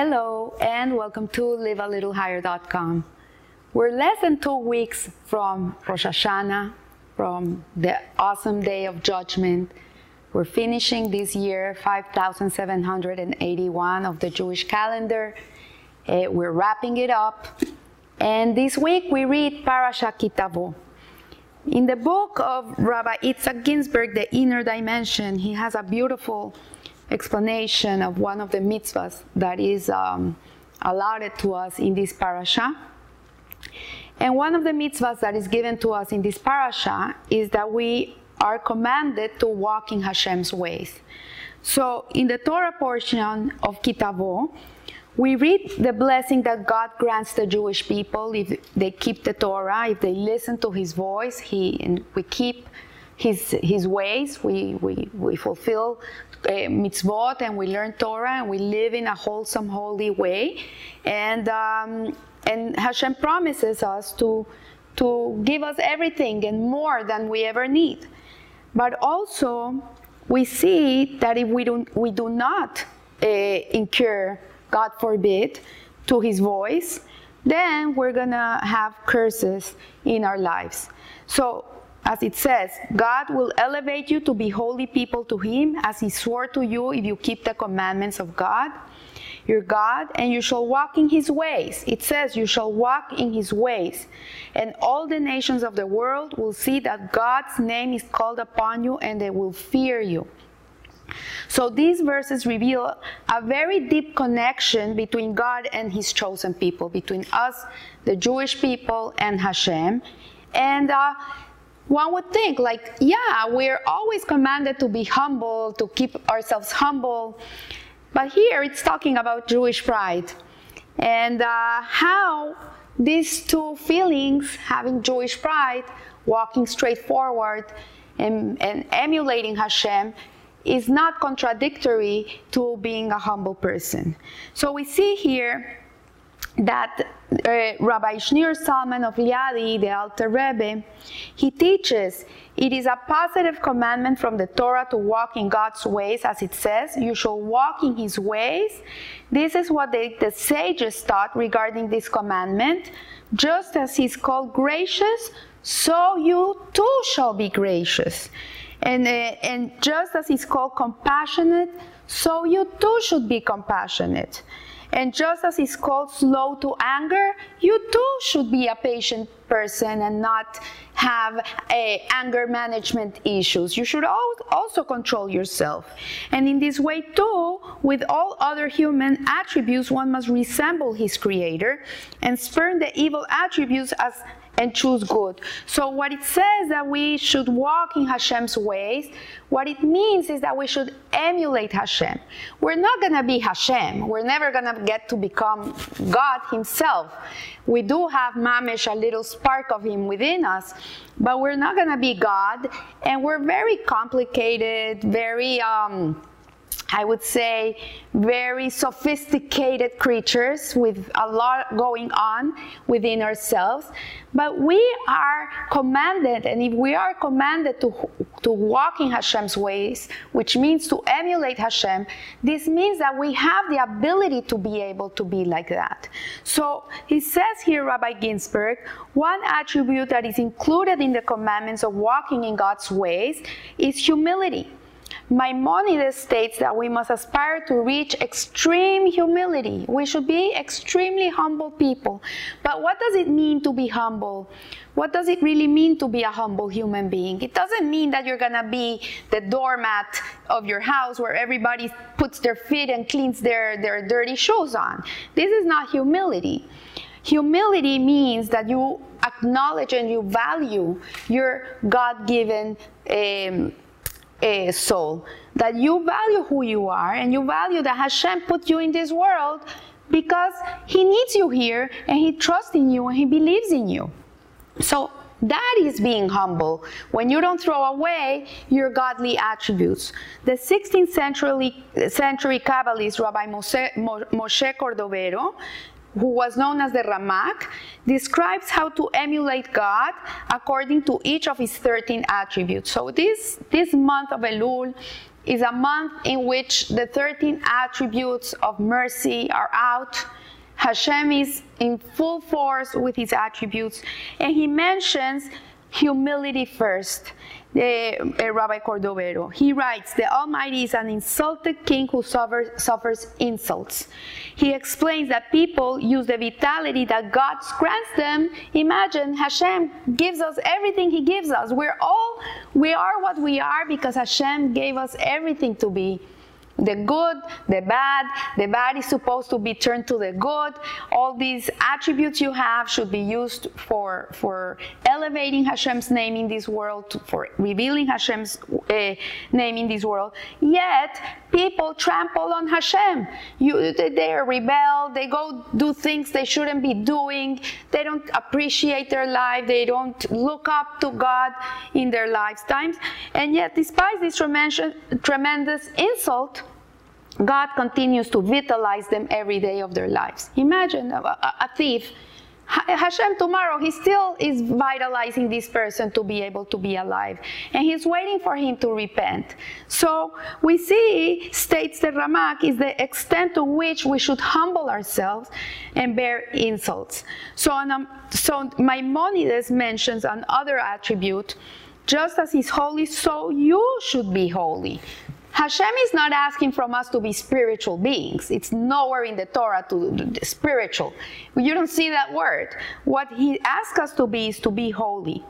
Hello, and welcome to livealittlehigher.com. We're less than two weeks from Rosh Hashanah, from the awesome day of judgment. We're finishing this year 5781 of the Jewish calendar. Uh, we're wrapping it up. And this week we read Parasha Kitavo. In the book of Rabbi Itzhak Ginsburgh, The Inner Dimension, he has a beautiful explanation of one of the mitzvahs that is um, allotted to us in this parasha. And one of the mitzvahs that is given to us in this parasha is that we are commanded to walk in Hashem's ways. So in the Torah portion of Kitavo, we read the blessing that God grants the Jewish people if they keep the Torah, if they listen to His voice, He and we keep His His ways, we we, we fulfill uh, mitzvot and we learn Torah and we live in a wholesome, holy way, and um, and Hashem promises us to to give us everything and more than we ever need. But also, we see that if we don't, we do not uh, incur God forbid, to his voice, then we're gonna have curses in our lives. So, as it says, God will elevate you to be holy people to him, as he swore to you if you keep the commandments of God, your God, and you shall walk in his ways. It says, You shall walk in his ways. And all the nations of the world will see that God's name is called upon you, and they will fear you. So these verses reveal a very deep connection between God and his chosen people, between us, the Jewish people, and Hashem. And uh, one would think, like, yeah, we're always commanded to be humble, to keep ourselves humble. But here it's talking about Jewish pride and uh, how these two feelings, having Jewish pride, walking straight forward, and, and emulating Hashem, is not contradictory to being a humble person. So we see here that uh, Rabbi Shneur Zalman of Liadi, the Alter Rebbe, he teaches it is a positive commandment from the Torah to walk in God's ways, as it says, you shall walk in his ways. This is what the, the sages taught regarding this commandment. Just as he's called gracious, so you too shall be gracious. And, uh, and just as he's called compassionate, so you too should be compassionate. And just as he's called slow to anger, you too should be a patient person and not have anger management issues. You should also control yourself. And in this way, too, with all other human attributes, one must resemble his creator and spurn the evil attributes as and choose good. So what it says that we should walk in Hashem's ways, what it means is that we should emulate Hashem. We're not going to be Hashem. We're never going to get to become God himself. We do have mamish, a little spark of him within us, but we're not going to be God. And we're very complicated, very um, I would say, very sophisticated creatures with a lot going on within ourselves. But we are commanded, and if we are commanded to, to walk in Hashem's ways, which means to emulate Hashem, this means that we have the ability to be able to be like that. So he says here, Rabbi Ginsburgh, one attribute that is included in the commandments of walking in God's ways is humility. Maimonides states that we must aspire to reach extreme humility. We should be extremely humble people. But what does it mean to be humble? What does it really mean to be a humble human being? It doesn't mean that you're gonna be the doormat of your house where everybody puts their feet and cleans their, their dirty shoes on. This is not humility. Humility means that you acknowledge and you value your God given. Um, uh, soul. That you value who you are and you value that Hashem put you in this world because He needs you here and He trusts in you and He believes in you. So that is being humble when you don't throw away your godly attributes. The 16th century, century Kabbalist Rabbi Moshe, Moshe Cordovero who was known as the Ramak, describes how to emulate God according to each of his 13 attributes. So this, this month of Elul is a month in which the 13 attributes of mercy are out. Hashem is in full force with his attributes, and he mentions humility first uh, Rabbi Cordovero. He writes, The Almighty is an insulted king who suffers, suffers insults. He explains that people use the vitality that God grants them. Imagine Hashem gives us everything He gives us. We're all, we are what we are because Hashem gave us everything to be the good, the bad. The bad is supposed to be turned to the good. All these attributes you have should be used for, for elevating Hashem's name in this world, for revealing Hashem's uh, name in this world. Yet, people trample on Hashem. You, they rebel, they go do things they shouldn't be doing, they don't appreciate their life, they don't look up to God in their lifetimes. And yet, despite this tremendous, tremendous insult, God continues to vitalize them every day of their lives. Imagine a, a thief Hashem tomorrow, he still is vitalizing this person to be able to be alive. And he's waiting for him to repent. So we see, states the Ramak, is the extent to which we should humble ourselves and bear insults. So, um, so Maimonides mentions another attribute just as he's holy, so you should be holy. Hashem is not asking from us to be spiritual beings. It's nowhere in the Torah to spiritual. You don't see that word. What he asks us to be is to be holy.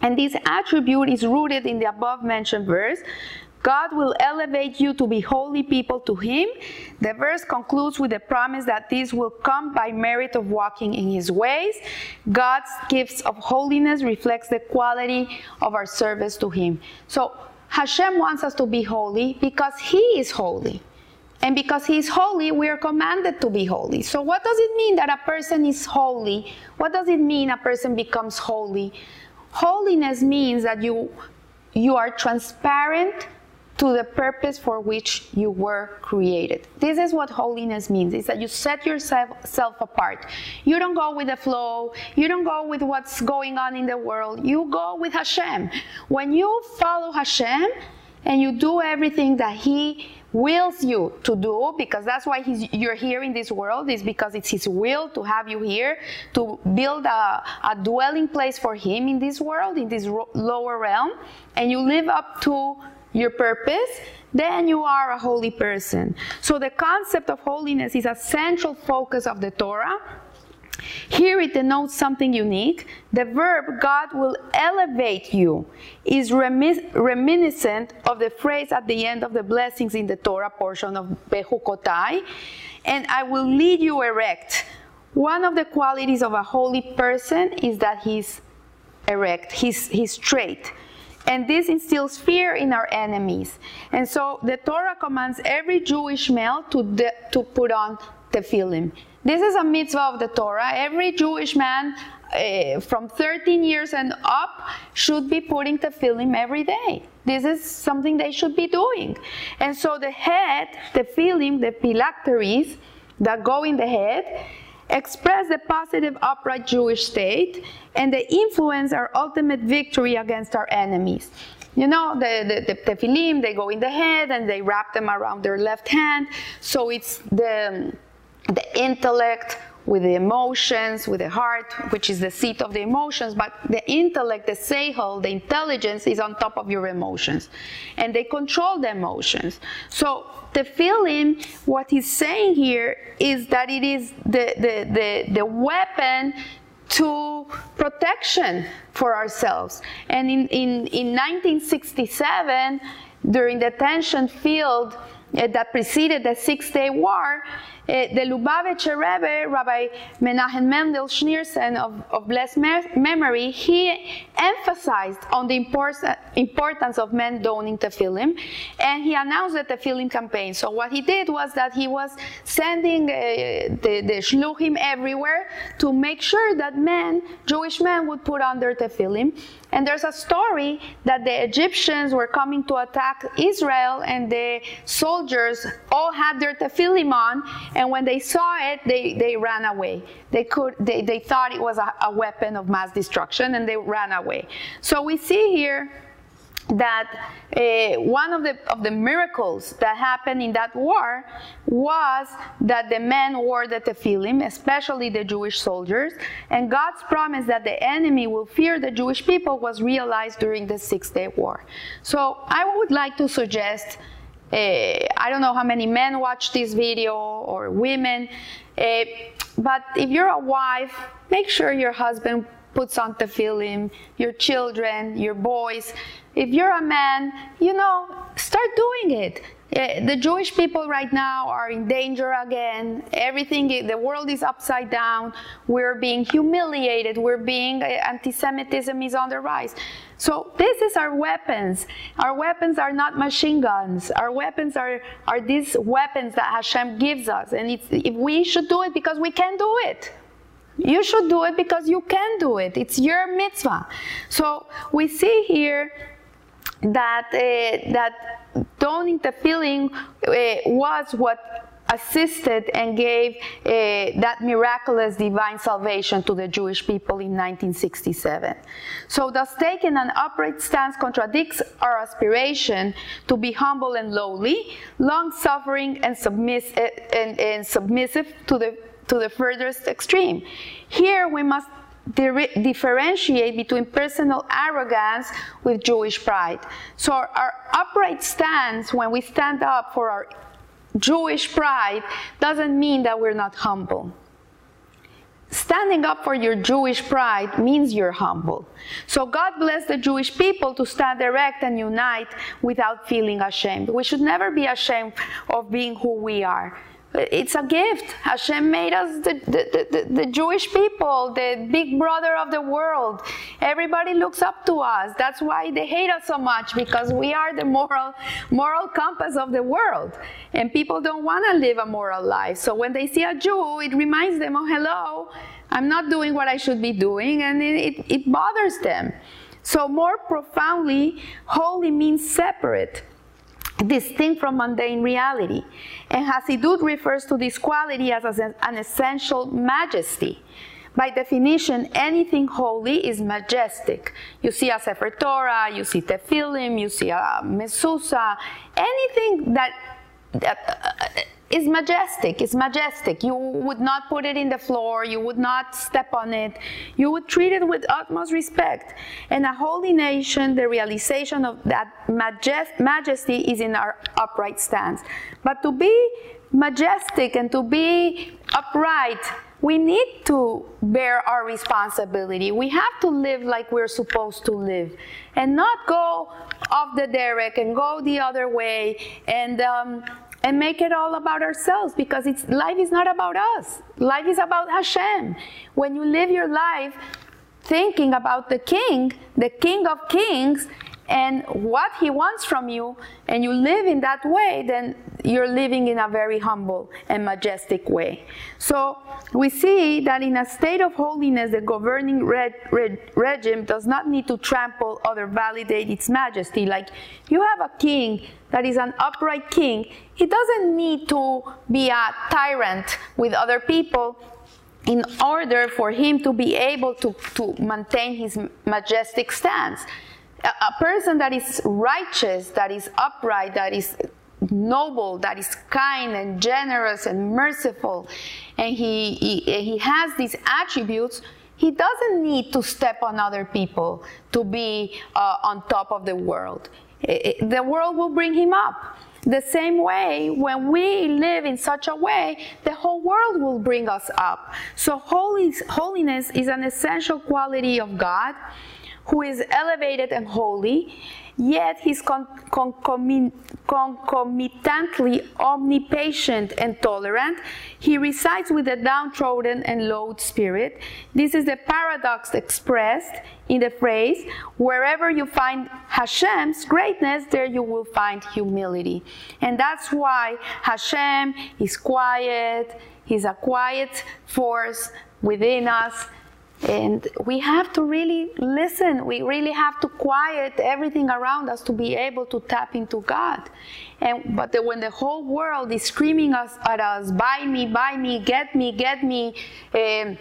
And this attribute is rooted in the above mentioned verse. God will elevate you to be holy people to Him. The verse concludes with the promise that this will come by merit of walking in His ways. God's gifts of holiness reflects the quality of our service to Him. So Hashem wants us to be holy because He is holy. And because He is holy, we are commanded to be holy. So, what does it mean that a person is holy? What does it mean a person becomes holy? Holiness means that you, you are transparent to the purpose for which you were created. This is what holiness means, is that you set yourself self apart. You don't go with the flow, you don't go with what's going on in the world, you go with Hashem. When you follow Hashem and you do everything that He wills you to do because that's why you're here in this world is because it's his will to have you here to build a, a dwelling place for him in this world in this lower realm and you live up to your purpose, then you are a holy person. So the concept of holiness is a central focus of the Torah. Here it denotes something unique. The verb God will elevate you is reminiscent of the phrase at the end of the blessings in the Torah portion of Bechukotai, and I will lead you erect. One of the qualities of a holy person is that he's erect, he's, he's straight. And this instills fear in our enemies. And so the Torah commands every Jewish male to, de- to put on tefillin. This is a mitzvah of the Torah. Every Jewish man uh, from 13 years and up should be putting tefillin every day. This is something they should be doing. And so the head, the tefillin, the phylacteries that go in the head, express the positive upright Jewish state and they influence our ultimate victory against our enemies. You know, the, the, the tefillin, they go in the head and they wrap them around their left hand. So it's the, the intellect with the emotions, with the heart, which is the seat of the emotions, but the intellect, the seichel, the intelligence is on top of your emotions. And they control the emotions. So tefillin, what he's saying here is that it is the, the, the, the weapon to protection for ourselves. And in, in, in 1967, during the tension field uh, that preceded the Six Day War, the Lubavitcher Rebbe, Rabbi Menachem Mendel Schneerson of, of blessed memory, he emphasized on the importance of men donning tefillin, and he announced the tefillin campaign. So what he did was that he was sending uh, the, the shluchim everywhere to make sure that men, Jewish men, would put on their tefillin. And there's a story that the Egyptians were coming to attack Israel, and the soldiers all had their tefillin on, and when they saw it, they, they ran away. They, could, they, they thought it was a, a weapon of mass destruction, and they ran away. So we see here that uh, one of the of the miracles that happened in that war was that the men wore the tefillin, especially the Jewish soldiers, and God's promise that the enemy will fear the Jewish people was realized during the Six Day War. So I would like to suggest. Uh, I don't know how many men watch this video or women, uh, but if you're a wife, make sure your husband puts on tefillin, your children, your boys. If you're a man, you know, start doing it. Eh, the Jewish people right now are in danger again. Everything, eh, the world is upside down. We're being humiliated. We're being, eh, anti-Semitism is on the rise. So this is our weapons. Our weapons are not machine guns. Our weapons are, are these weapons that Hashem gives us. And if we should do it because we can do it. You should do it because you can do it. It's your mitzvah. So we see here that uh, that donning tefillin uh, was what assisted and gave uh, that miraculous divine salvation to the Jewish people in 1967. So thus taking an upright stance contradicts our aspiration to be humble and lowly, long-suffering and, submiss- uh, and, and submissive to the to the furthest extreme. Here we must differentiate between personal arrogance with Jewish pride. So our, our upright stance when we stand up for our Jewish pride doesn't mean that we're not humble. Standing up for your Jewish pride means you're humble. So God bless the Jewish people to stand erect and unite without feeling ashamed. We should never be ashamed of being who we are. It's a gift. Hashem made us the, the, the, the, Jewish people, the big brother of the world. Everybody looks up to us. That's why they hate us so much because we are the moral, moral compass of the world. And people don't want to live a moral life. So when they see a Jew, it reminds them, oh, hello, I'm not doing what I should be doing, and it, it, it bothers them. So more profoundly, holy means separate distinct from mundane reality. And Hasidut refers to this quality as an essential majesty. By definition, anything holy is majestic. You see a Sefer Torah, you see Tefillin, you see a Mezuzah, anything that, that uh, is majestic. It's majestic. You would not put it in the floor. You would not step on it. You would treat it with utmost respect. And a holy nation, the realization of that majest- majesty is in our upright stance. But to be majestic and to be upright, we need to bear our responsibility. We have to live like we're supposed to live and not go off the derech and go the other way and um, and make it all about ourselves because it's life is not about us. Life is about Hashem. When you live your life thinking about the king, the king of kings, and what he wants from you, and you live in that way, then you're living in a very humble and majestic way. So we see that in a state of holiness, the governing re- re- regime does not need to trample or validate its majesty. Like you have a king that is an upright king, he doesn't need to be a tyrant with other people in order for him to be able to, to maintain his majestic stance a person that is righteous, that is upright, that is noble, that is kind and generous and merciful, and he, he, he has these attributes, he doesn't need to step on other people to be uh, on top of the world. It, the world will bring him up. The same way, when we live in such a way, the whole world will bring us up. So, holiness is an essential quality of God who is elevated and holy, yet he's con- concomitantly omnipatient and tolerant. He resides with the downtrodden and low spirit. This is the paradox expressed in the phrase, wherever you find Hashem's greatness, there you will find humility. And that's why Hashem is quiet, He's a quiet force within us and we have to really listen. We really have to quiet everything around us to be able to tap into God. And but the, when the whole world is screaming us at us, "Buy me, buy me, get me, get me," um,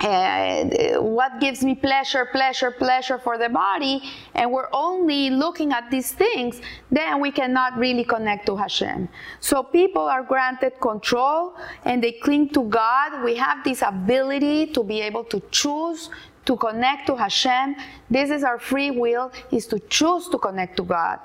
uh, what gives me pleasure, pleasure, pleasure for the body, and we're only looking at these things, then we cannot really connect to Hashem. So people are granted control and they cling to God. We have this ability to be able to choose to connect to Hashem. This is our free will, is to choose to connect to God.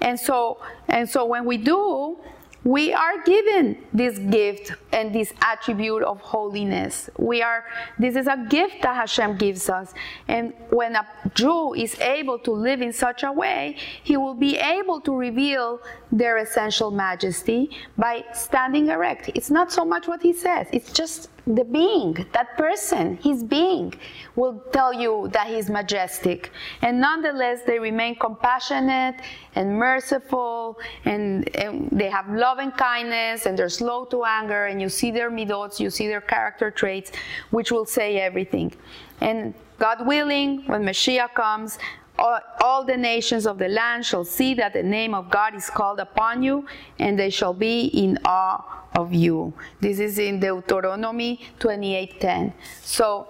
And so, and so when we do, we are given this gift and this attribute of holiness. We are, this is a gift that Hashem gives us. And when a Jew is able to live in such a way, he will be able to reveal their essential majesty by standing erect. It's not so much what he says, it's just the being, that person, his being, will tell you that he's majestic. And nonetheless, they remain compassionate and merciful, and, and, they have love and kindness, and they're slow to anger, and you see their midots, you see their character traits, which will say everything. And God willing, when Mashiach comes, all, all, the nations of the land shall see that the name of God is called upon you, and they shall be in awe of you. This is in Deuteronomy 28:10. So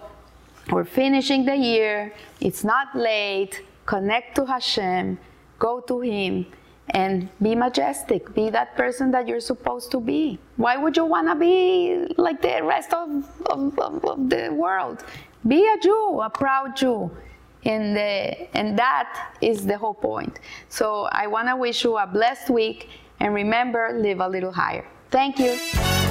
we're finishing the year. It's not late. Connect to Hashem. Go to Him and be majestic. Be that person that you're supposed to be. Why would you want to be like the rest of, of, of, of, the world? Be a Jew, a proud Jew. And, the, and that is the whole point. So I want to wish you a blessed week and remember, live a little higher. Thank you.